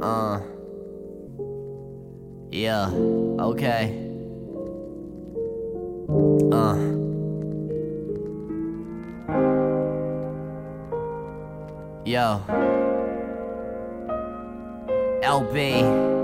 Uh. Yeah. Okay. Uh. Yo. LB.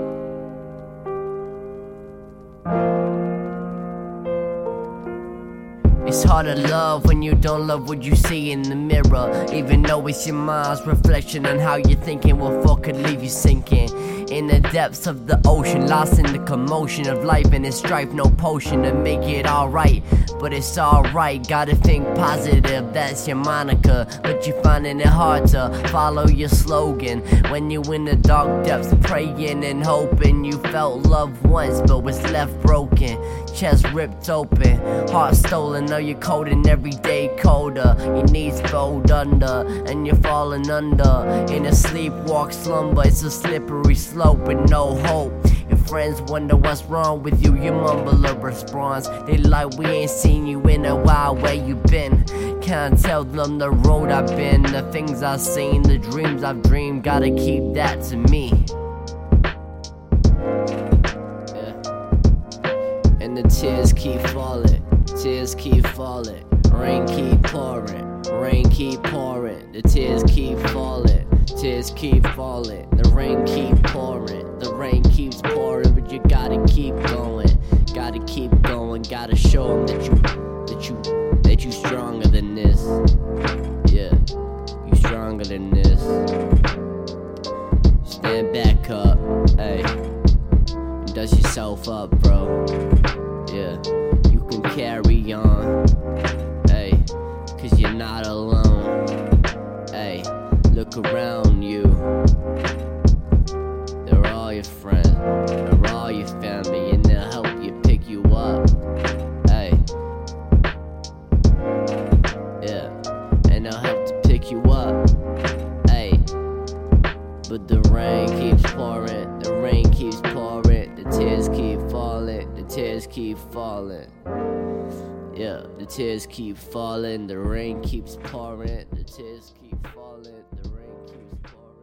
It's hard to love when you don't love what you see in the mirror. Even though it's your mind's reflection on how you're thinking, what fuck could leave you sinking. In the depths of the ocean, lost in the commotion of life and its strife, no potion to make it alright. But it's alright, gotta think positive, that's your moniker. But you're finding it hard to follow your slogan. When you're in the dark depths, praying and hoping you felt love once, but was left broken. Chest ripped open, heart stolen, know you're cold and every day colder. Your knees fold under, and you're falling under. In a sleepwalk slumber, it's a slippery slope with no hope. Your friends wonder what's wrong with you, you mumble a response. They like we ain't seen you in a while, where you been? Can't tell them the road I've been, the things I've seen, the dreams I've dreamed. Gotta keep that to me. And the tears keep falling, tears keep falling, rain keep pouring, rain keep pouring, the tears keep falling, tears keep falling, the rain keep pouring, the rain keeps pouring, but you gotta keep going, gotta keep going, gotta show 'em that you, that you, that you stronger than this, yeah, you stronger than this. Stand back up, hey, dust yourself up, bro. Yeah, you can carry on. Around you. They're all your friends, they're all your family, and they'll help you pick you up. Hey, yeah, and they'll help to pick you up. Hey, but the rain keeps pouring, the rain keeps pouring, the tears keep falling, the tears keep falling. Yeah, the tears keep falling, the rain keeps pouring, the tears keep falling, the rain keeps pouring.